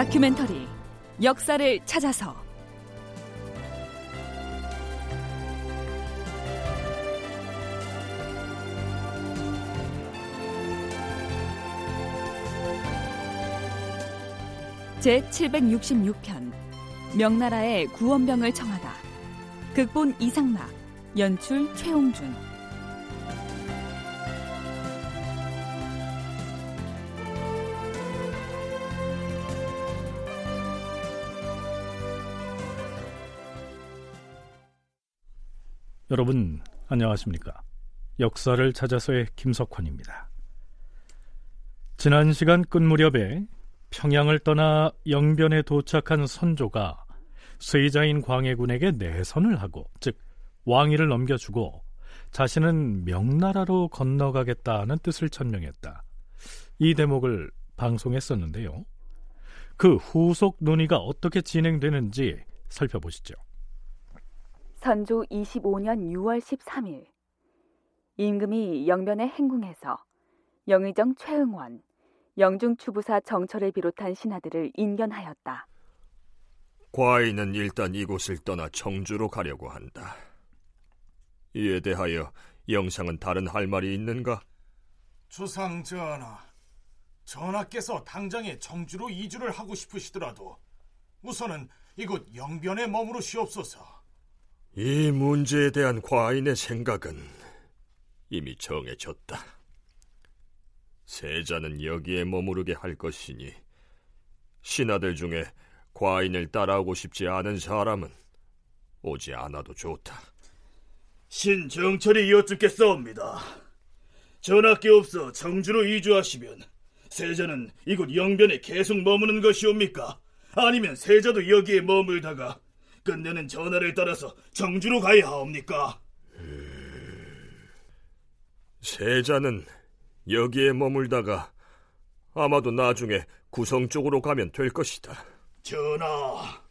다큐멘터리 역사를 찾아서. 제 766편 명나라의 구원병을 청하다. 극본 이상락 연출 최홍준 여러분 안녕하십니까? 역사를 찾아서의 김석환입니다. 지난 시간 끝 무렵에 평양을 떠나 영변에 도착한 선조가 쇠자인 광해군에게 내선을 하고 즉 왕위를 넘겨주고 자신은 명나라로 건너가겠다는 뜻을 천명했다. 이 대목을 방송했었는데요. 그 후속 논의가 어떻게 진행되는지 살펴보시죠. 선조 25년 6월 13일 임금이 영변의 행궁에서 영의정 최응원, 영중추부사 정철을 비롯한 신하들을 인견하였다. 과인은 일단 이곳을 떠나 청주로 가려고 한다. 이에 대하여 영상은 다른 할 말이 있는가? 주상 전하, 전하께서 당장에 청주로 이주를 하고 싶으시더라도 우선은 이곳 영변에 머무르시옵소서. 이 문제에 대한 과인의 생각은 이미 정해졌다. 세자는 여기에 머무르게 할 것이니 신하들 중에 과인을 따라오고 싶지 않은 사람은 오지 않아도 좋다. 신정철이 여쭙겠사옵니다. 전하께 없어 청주로 이주하시면 세자는 이곳 영변에 계속 머무는 것이옵니까? 아니면 세자도 여기에 머물다가 끝내는 전하를 따라서 정주로 가야 하옵니까? 세자는 여기에 머물다가 아마도 나중에 구성 쪽으로 가면 될 것이다. 전하,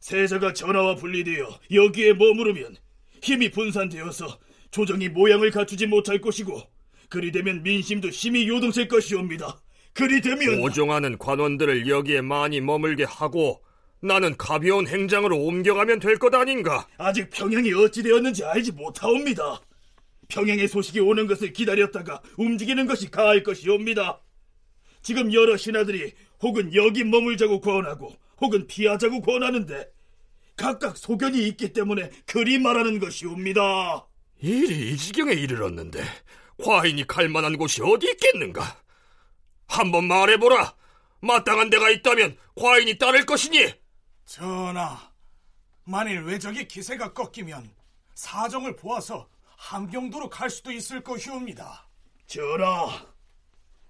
세자가 전하와 분리되어 여기에 머무르면 힘이 분산되어서 조정이 모양을 갖추지 못할 것이고 그리 되면 민심도 심히 요동칠 것이옵니다. 그리 되면 오종하는 관원들을 여기에 많이 머물게 하고 나는 가벼운 행장으로 옮겨가면 될 것 아닌가? 아직 평양이 어찌 되었는지 알지 못하옵니다. 평양의 소식이 오는 것을 기다렸다가 움직이는 것이 가할 것이옵니다. 지금 여러 신하들이 혹은 여기 머물자고 권하고 혹은 피하자고 권하는데 각각 소견이 있기 때문에 그리 말하는 것이옵니다. 일이 이 지경에 이르렀는데 과인이 갈 만한 곳이 어디 있겠는가? 한번 말해보라. 마땅한 데가 있다면 과인이 따를 것이니 전하, 만일 외적의 기세가 꺾이면 사정을 보아서 함경도로 갈 수도 있을 것이옵니다. 전하,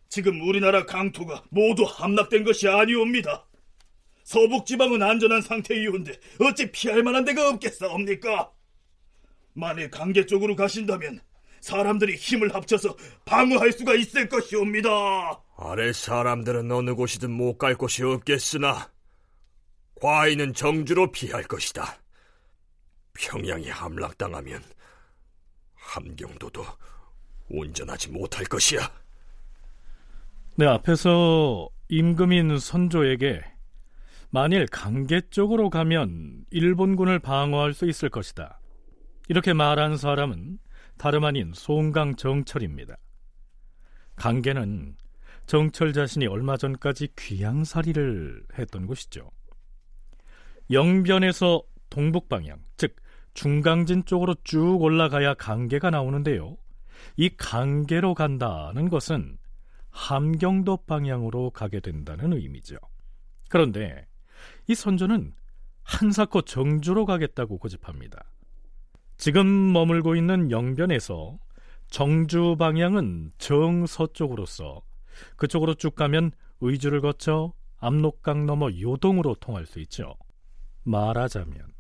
지금 우리나라 강토가 모두 함락된 것이 아니옵니다. 서북 지방은 안전한 상태이온데 어찌 피할 만한 데가 없겠사옵니까? 만일 강계 쪽으로 가신다면 사람들이 힘을 합쳐서 방어할 수가 있을 것이옵니다. 아래 사람들은 어느 곳이든 못 갈 곳이 없겠으나 과인은 정주로 피할 것이다. 평양이 함락당하면 함경도도 온전하지 못할 것이야. 네, 앞에서 임금인 선조에게 만일 강계 쪽으로 가면 일본군을 방어할 수 있을 것이다. 이렇게 말한 사람은 다름 아닌 송강 정철입니다. 강계는 정철 자신이 얼마 전까지 귀양살이를 했던 곳이죠. 영변에서 동북 방향, 즉 중강진 쪽으로 쭉 올라가야 강계가 나오는데요. 이 강계로 간다는 것은 함경도 방향으로 가게 된다는 의미죠. 그런데 이 선조는 한사코 정주로 가겠다고 고집합니다. 지금 머물고 있는 영변에서 정주 방향은 정서쪽으로서 그쪽으로 쭉 가면 의주를 거쳐 압록강 넘어 요동으로 통할 수 있죠. 말하자면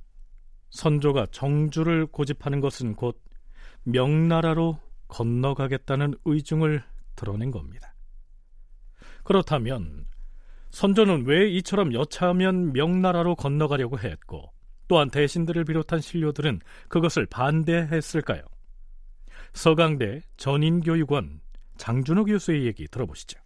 선조가 정주를 고집하는 것은 곧 명나라로 건너가겠다는 의중을 드러낸 겁니다. 그렇다면 선조는 왜 이처럼 여차하면 명나라로 건너가려고 했고 또한 대신들을 비롯한 신료들은 그것을 반대했을까요? 서강대 전인교육원 장준호 교수의 얘기 들어보시죠.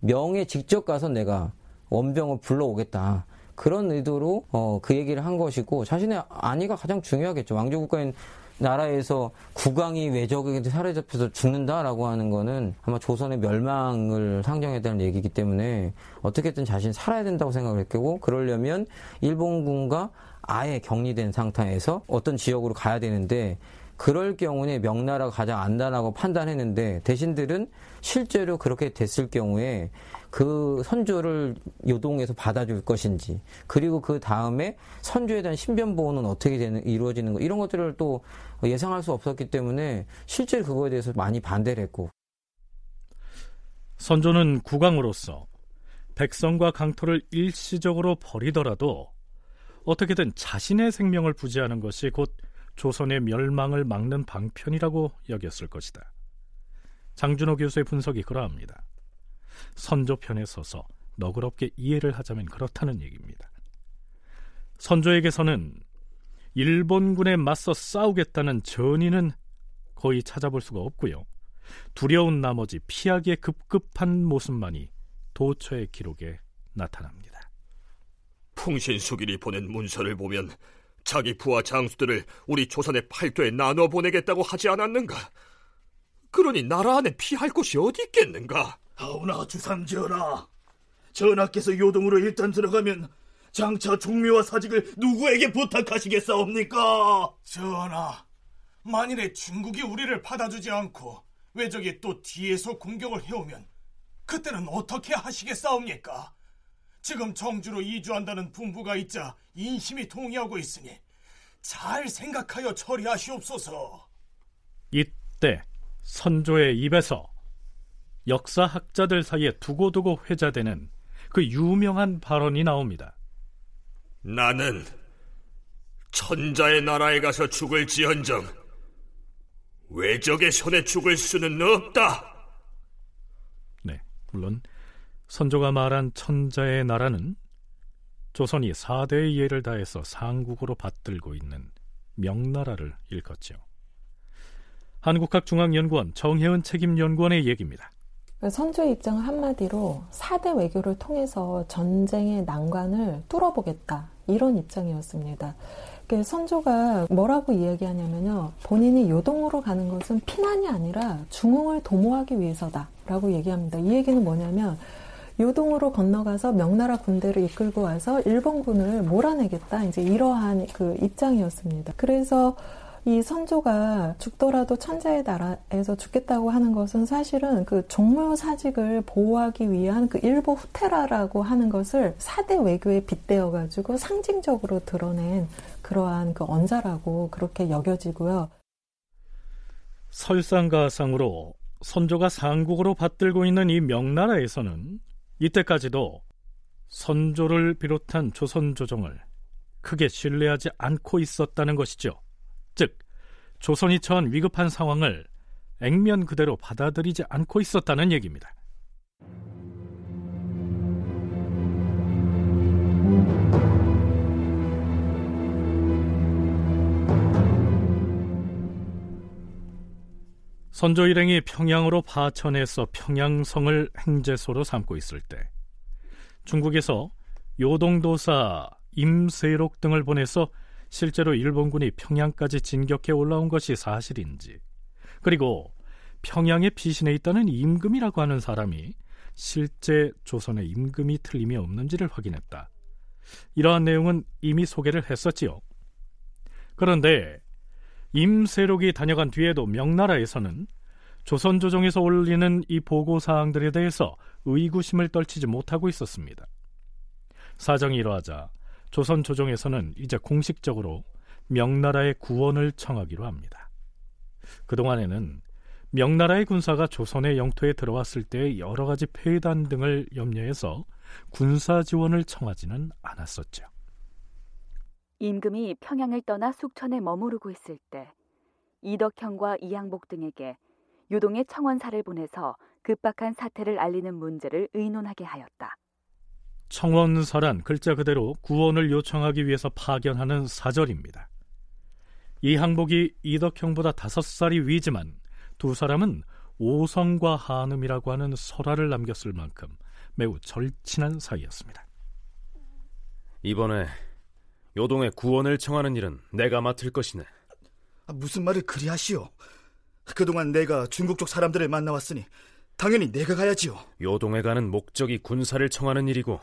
명에 직접 가서 내가 원병을 불러오겠다. 그런 의도로 어, 그 얘기를 한 것이고 자신의 안위가 가장 중요하겠죠. 왕조 국가인 나라에서 국왕이 외적에게 사로잡혀서 죽는다라고 하는 거는 아마 조선의 멸망을 상정해야 되는 얘기이기 때문에 어떻게든 자신이 살아야 된다고 생각을 했고 그러려면 일본군과 아예 격리된 상태에서 어떤 지역으로 가야 되는데 그럴 경우에 명나라가 가장 안다라고 판단했는데 대신들은 실제로 그렇게 됐을 경우에 그 선조를 요동해서 받아줄 것인지 그리고 그 다음에 선조에 대한 신변 보호는 어떻게 되는 이루어지는 거 이런 것들을 또 예상할 수 없었기 때문에 실제로 그거에 대해서 많이 반대를 했고. 선조는 국왕으로서 백성과 강토를 일시적으로 버리더라도 어떻게든 자신의 생명을 부지하는 것이 곧 조선의 멸망을 막는 방편이라고 여겼을 것이다. 장준호 교수의 분석이 그러합니다. 선조편에 서서 너그럽게 이해를 하자면 그렇다는 얘기입니다. 선조에게서는 일본군에 맞서 싸우겠다는 전의는 거의 찾아볼 수가 없고요. 두려운 나머지 피하기에 급급한 모습만이 도처의 기록에 나타납니다. 풍신수길이 보낸 문서를 보면 자기 부하 장수들을 우리 조선의 팔도에 나눠 보내겠다고 하지 않았는가? 그러니 나라 안에 피할 곳이 어디 있겠는가? 하오나 주상지어라. 전하께서 요동으로 일단 들어가면 장차 종묘와 사직을 누구에게 부탁하시겠사옵니까? 전하, 만일에 중국이 우리를 받아주지 않고 외적이 또 뒤에서 공격을 해오면 그때는 어떻게 하시겠사옵니까? 지금 정주로 이주한다는 분부가 있자 인심이 동의하고 있으니 잘 생각하여 처리하시옵소서. 이때 선조의 입에서 역사학자들 사이에 두고두고 회자되는 그 유명한 발언이 나옵니다. 나는 천자의 나라에 가서 죽을 지언정 외적의 손에 죽을 수는 없다. 네, 물론 선조가 말한 천자의 나라는 조선이 4대의 예를 다해서 상국으로 받들고 있는 명나라를 일컫죠. 한국학중앙연구원 정혜은 책임연구원의 얘기입니다. 선조의 입장은 한마디로 4대 외교를 통해서 전쟁의 난관을 뚫어보겠다. 이런 입장이었습니다. 선조가 뭐라고 이야기하냐면요. 본인이 요동으로 가는 것은 피난이 아니라 중흥을 도모하기 위해서다 라고 얘기합니다. 이 얘기는 뭐냐면 요동으로 건너가서 명나라 군대를 이끌고 와서 일본군을 몰아내겠다. 이제 이러한 그 입장이었습니다. 그래서 이 선조가 죽더라도 천자의 나라에서 죽겠다고 하는 것은 사실은 그 종묘 사직을 보호하기 위한 그 일부 후테라라고 하는 것을 사대 외교에 빗대어 가지고 상징적으로 드러낸 그러한 그 언사라고 그렇게 여겨지고요. 설상가상으로 선조가 상국으로 받들고 있는 이 명나라에서는 이때까지도 선조를 비롯한 조선 조정을 크게 신뢰하지 않고 있었다는 것이죠. 즉, 조선이 처한 위급한 상황을 액면 그대로 받아들이지 않고 있었다는 얘기입니다. 선조 일행이 평양으로 파천해서 평양성을 행제소로 삼고 있을 때 중국에서 요동도사 임세록 등을 보내서 실제로 일본군이 평양까지 진격해 올라온 것이 사실인지 그리고 평양에 피신해 있다는 임금이라고 하는 사람이 실제 조선의 임금이 틀림이 없는지를 확인했다. 이러한 내용은 이미 소개를 했었지요. 그런데 임세록이 다녀간 뒤에도 명나라에서는 조선 조정에서 올리는 이 보고 사항들에 대해서 의구심을 떨치지 못하고 있었습니다. 사정이 이러하자 조선 조정에서는 이제 공식적으로 명나라의 구원을 청하기로 합니다. 그동안에는 명나라의 군사가 조선의 영토에 들어왔을 때 여러 가지 폐단 등을 염려해서 군사 지원을 청하지는 않았었죠. 임금이 평양을 떠나 숙천에 머무르고 있을 때 이덕형과 이양복 등에게 유동의 청원사를 보내서 급박한 사태를 알리는 문제를 의논하게 하였다. 청원사란 글자 그대로 구원을 요청하기 위해서 파견하는 사절입니다. 이 항복이 이덕형보다 다섯 살이 위지만 두 사람은 오성과 한음이라고 하는 설화를 남겼을 만큼 매우 절친한 사이였습니다. 이번에 요동의 구원을 청하는 일은 내가 맡을 것이네. 아, 무슨 말을 그리 하시오? 그동안 내가 중국 쪽 사람들을 만나왔으니 당연히 내가 가야지요. 요동에 가는 목적이 군사를 청하는 일이고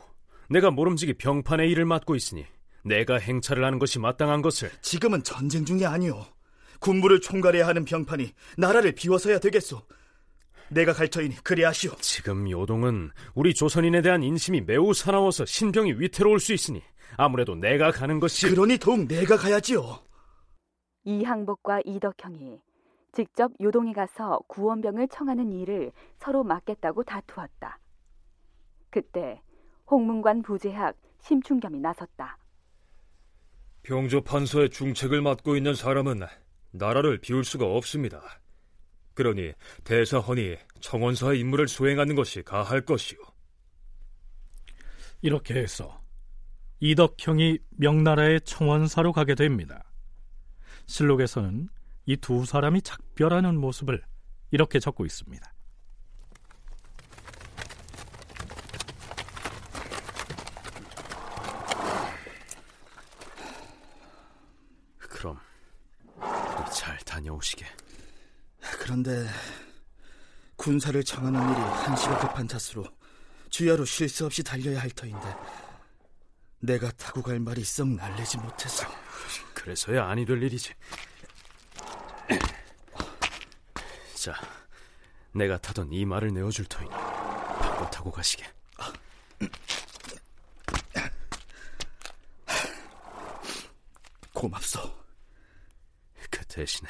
내가 모름지기 병판의 일을 맡고 있으니 내가 행차를 하는 것이 마땅한 것을 지금은 전쟁 중이 아니오. 군부를 총괄해야 하는 병판이 나라를 비워서야 되겠소. 내가 갈 터이니 그리 하시오. 지금 요동은 우리 조선인에 대한 인심이 매우 사나워서 신병이 위태로울 수 있으니 아무래도 내가 가는 것이 그러니 더욱 내가 가야지요. 이항복과 이덕형이 직접 요동에 가서 구원병을 청하는 일을 서로 맡겠다고 다투었다. 그때 홍문관 부재학 심충겸이 나섰다. 병조 판서의 중책을 맡고 있는 사람은 나라를 비울 수가 없습니다. 그러니 대사헌이 청원사의 임무를 수행하는 것이 가할 것이오. 이렇게 해서 이덕형이 명나라의 청원사로 가게 됩니다. 실록에서는 이 두 사람이 작별하는 모습을 이렇게 적고 있습니다. 그럼 우리 잘 다녀오시게. 그런데 군사를 청하는 일이 한시가 급한 탓으로 주야로 쉴 새 없이 달려야 할 터인데 내가 타고 갈 말이 썩 날래지 못해서 그래서야 아니 될 일이지. 자, 내가 타던 이 말을 내어줄 터이니 바꿔 타고 가시게. 고맙소. 그 대신에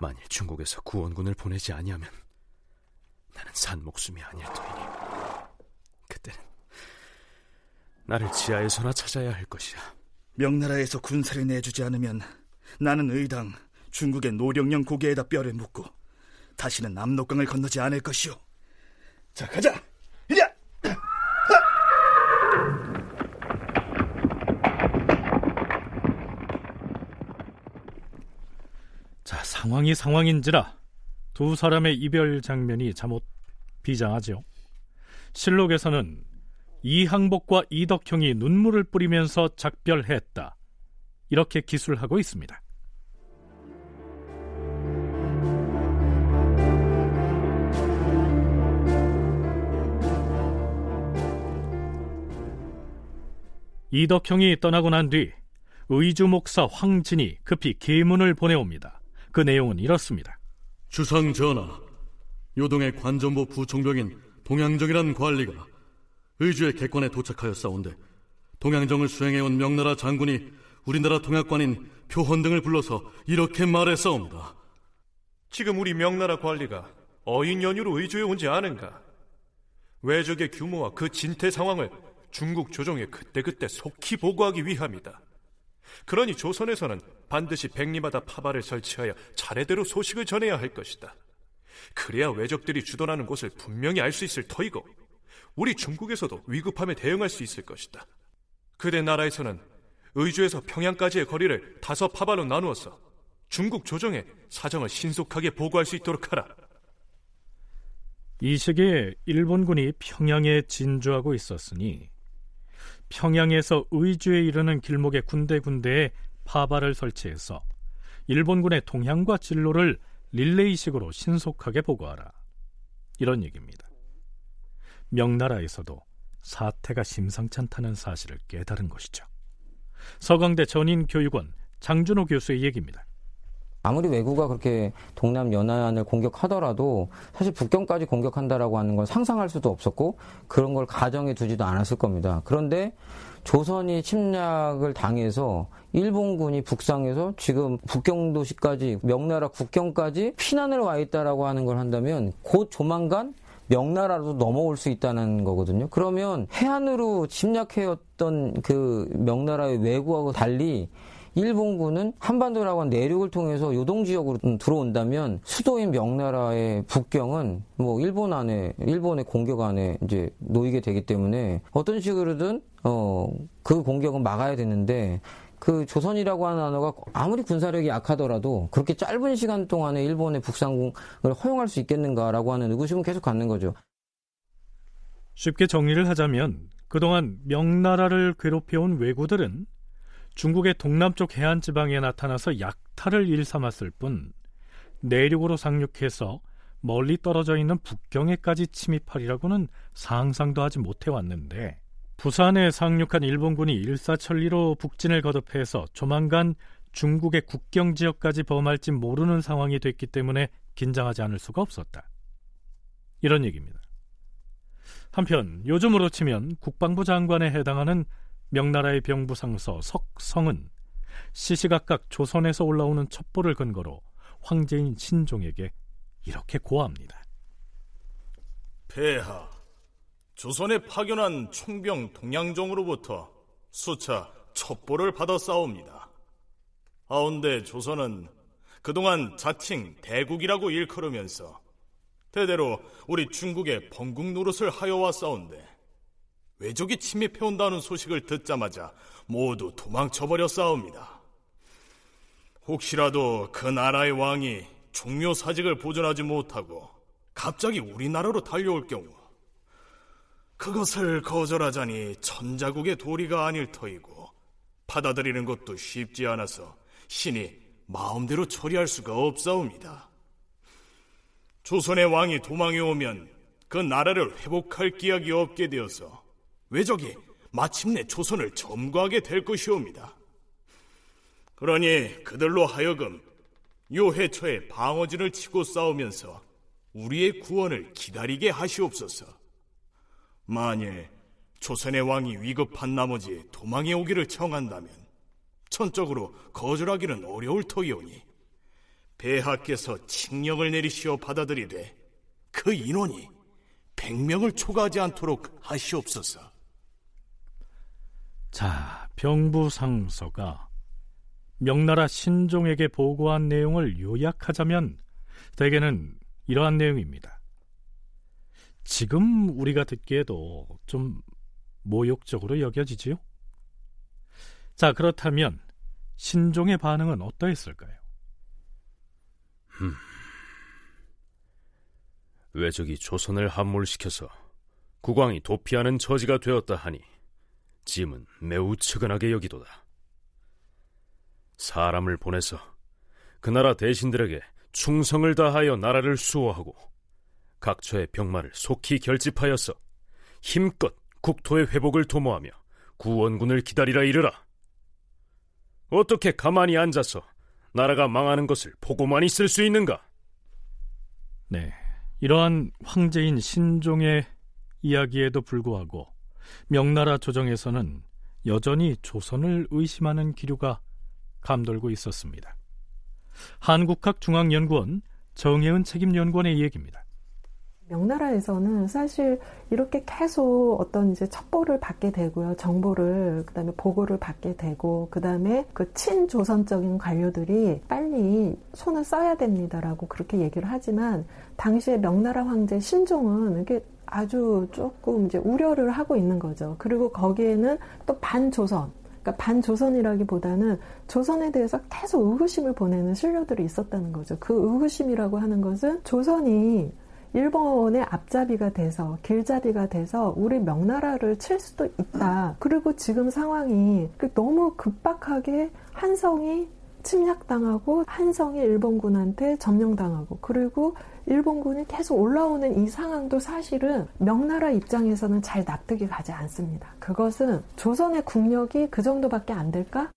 만일 중국에서 구원군을 보내지 아니하면 나는 산 목숨이 아닐 터이니 그때는 나를 지하에서나 찾아야 할 것이야. 명나라에서 군사를 내주지 않으면 나는 의당 중국의 노령령 고개에다 뼈를 묻고 다시는 압록강을 건너지 않을 것이오. 자, 가자. 이자. 자, 상황이 상황인지라 두 사람의 이별 장면이 잠옷 비장하죠. 실록에서는 이항복과 이덕형이 눈물을 뿌리면서 작별했다. 이렇게 기술하고 있습니다. 이덕형이 떠나고 난 뒤 의주 목사 황진이 급히 계문을 보내옵니다. 그 내용은 이렇습니다. 주상 전하, 요동의 관전부 부총병인 동양정이란 관리가 의주의 객관에 도착하였사온데 동양정을 수행해온 명나라 장군이 우리나라 통역관인 표헌 등을 불러서 이렇게 말했사옵니다. 지금 우리 명나라 관리가 어인 연유로 의주에 온 지 아는가? 외적의 규모와 그 진태 상황을 중국 조정에 그때그때 속히 보고하기 위함이다. 그러니 조선에서는 반드시 백리마다 파발을 설치하여 차례대로 소식을 전해야 할 것이다. 그래야 외적들이 주둔하는 곳을 분명히 알 수 있을 터이고 우리 중국에서도 위급함에 대응할 수 있을 것이다. 그대 나라에서는 의주에서 평양까지의 거리를 다섯 파발로 나누어서 중국 조정에 사정을 신속하게 보고할 수 있도록 하라. 이 시기에 일본군이 평양에 진주하고 있었으니 평양에서 의주에 이르는 길목의 군데군데에 파발을 설치해서 일본군의 동향과 진로를 릴레이식으로 신속하게 보고하라. 이런 얘기입니다. 명나라에서도 사태가 심상찮다는 사실을 깨달은 것이죠. 서강대 전인 교육원 장준호 교수의 얘기입니다. 아무리 외구가 그렇게 동남 연안을 공격하더라도 사실 북경까지 공격한다라고 하는 건 상상할 수도 없었고 그런 걸 가정에 두지도 않았을 겁니다. 그런데 조선이 침략을 당해서 일본군이 북상해서 지금 북경도시까지 명나라 국경까지 피난을 와 있다라고 하는 걸 한다면 곧 조만간 명나라로 넘어올 수 있다는 거거든요. 그러면 해안으로 침략해왔던 그 명나라의 외구하고 달리 일본군은 한반도라고 하는 내륙을 통해서 요동 지역으로 들어온다면 수도인 명나라의 북경은 뭐 일본 안에 일본의 공격 안에 이제 놓이게 되기 때문에 어떤 식으로든 어 그 공격은 막아야 되는데 그 조선이라고 하는 단어가 아무리 군사력이 약하더라도 그렇게 짧은 시간 동안에 일본의 북상을 허용할 수 있겠는가라고 하는 의구심은 계속 갖는 거죠. 쉽게 정리를 하자면 그동안 명나라를 괴롭혀온 왜구들은 중국의 동남쪽 해안 지방에 나타나서 약탈을 일삼았을 뿐 내륙으로 상륙해서 멀리 떨어져 있는 북경에까지 침입하리라고는 상상도 하지 못해 왔는데 부산에 상륙한 일본군이 일사천리로 북진을 거듭해서 조만간 중국의 국경 지역까지 범할지 모르는 상황이 됐기 때문에 긴장하지 않을 수가 없었다. 이런 얘기입니다. 한편 요즘으로 치면 국방부 장관에 해당하는 명나라의 병부상서 석성은 시시각각 조선에서 올라오는 첩보를 근거로 황제인 신종에게 이렇게 고합니다. 폐하, 조선에 파견한 총병 동양종으로부터 수차 첩보를 받아 싸웁니다. 하운데 조선은 그동안 자칭 대국이라고 일컬으면서 대대로 우리 중국의 번국 노릇을 하여 왔사온데 외적이 침입해온다는 소식을 듣자마자 모두 도망쳐버려 싸웁니다. 혹시라도 그 나라의 왕이 종묘 사직을 보존하지 못하고 갑자기 우리나라로 달려올 경우 그것을 거절하자니 천자국의 도리가 아닐 터이고 받아들이는 것도 쉽지 않아서 신이 마음대로 처리할 수가 없사옵니다. 조선의 왕이 도망해 오면 그 나라를 회복할 기약이 없게 되어서 외적이 마침내 조선을 점거하게 될 것이옵니다. 그러니 그들로 하여금 요해초에 방어진을 치고 싸우면서 우리의 구원을 기다리게 하시옵소서. 만일 조선의 왕이 위급한 나머지 도망해 오기를 청한다면 천적으로 거절하기는 어려울 터이오니 폐하께서 칙령을 내리시어 받아들이되 그 인원이 100명을 초과하지 않도록 하시옵소서. 자, 병부상서가 명나라 신종에게 보고한 내용을 요약하자면 대개는 이러한 내용입니다. 지금 우리가 듣기에도 좀 모욕적으로 여겨지지요? 자, 그렇다면 신종의 반응은 어떠했을까요? 음. 외적이 조선을 함몰시켜서 국왕이 도피하는 처지가 되었다 하니 짐은 매우 측은하게 여기도다. 사람을 보내서 그 나라 대신들에게 충성을 다하여 나라를 수호하고 각처의 병마를 속히 결집하여서 힘껏 국토의 회복을 도모하며 구원군을 기다리라 이르라. 어떻게 가만히 앉아서 나라가 망하는 것을 보고만 있을 수 있는가? 네, 이러한 황제인 신종의 이야기에도 불구하고 명나라 조정에서는 여전히 조선을 의심하는 기류가 감돌고 있었습니다. 한국학중앙연구원 정혜은 책임연구원의 얘기입니다. 명나라에서는 사실 이렇게 계속 어떤 이제 첩보를 받게 되고요. 정보를, 그 다음에 보고를 받게 되고, 그 다음에 그 친조선적인 관료들이 빨리 손을 써야 됩니다라고 그렇게 얘기를 하지만, 당시에 명나라 황제 신종은 이게 아주 조금 이제 우려를 하고 있는 거죠. 그리고 거기에는 또 반조선, 그러니까 반조선이라기보다는 조선에 대해서 계속 의구심을 보내는 신료들이 있었다는 거죠. 그 의구심이라고 하는 것은 조선이 일본의 앞잡이가 돼서 길잡이가 돼서 우리 명나라를 칠 수도 있다. 그리고 지금 상황이 그 너무 급박하게 한성이 침략당하고 한성이 일본군한테 점령당하고 그리고 일본군이 계속 올라오는 이 상황도 사실은 명나라 입장에서는 잘 납득이 가지 않습니다. 그것은 조선의 국력이 그 정도밖에 안 될까?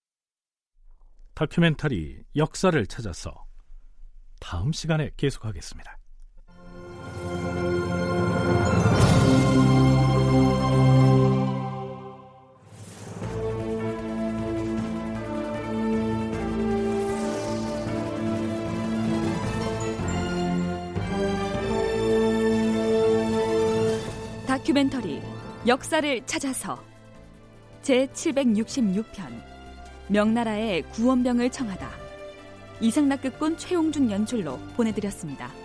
다큐멘터리 역사를 찾아서 다음 시간에 계속하겠습니다. 역사를 찾아서 제 766편 명나라의 구원병을 청하다 이상락극본 최용준 연출로 보내드렸습니다.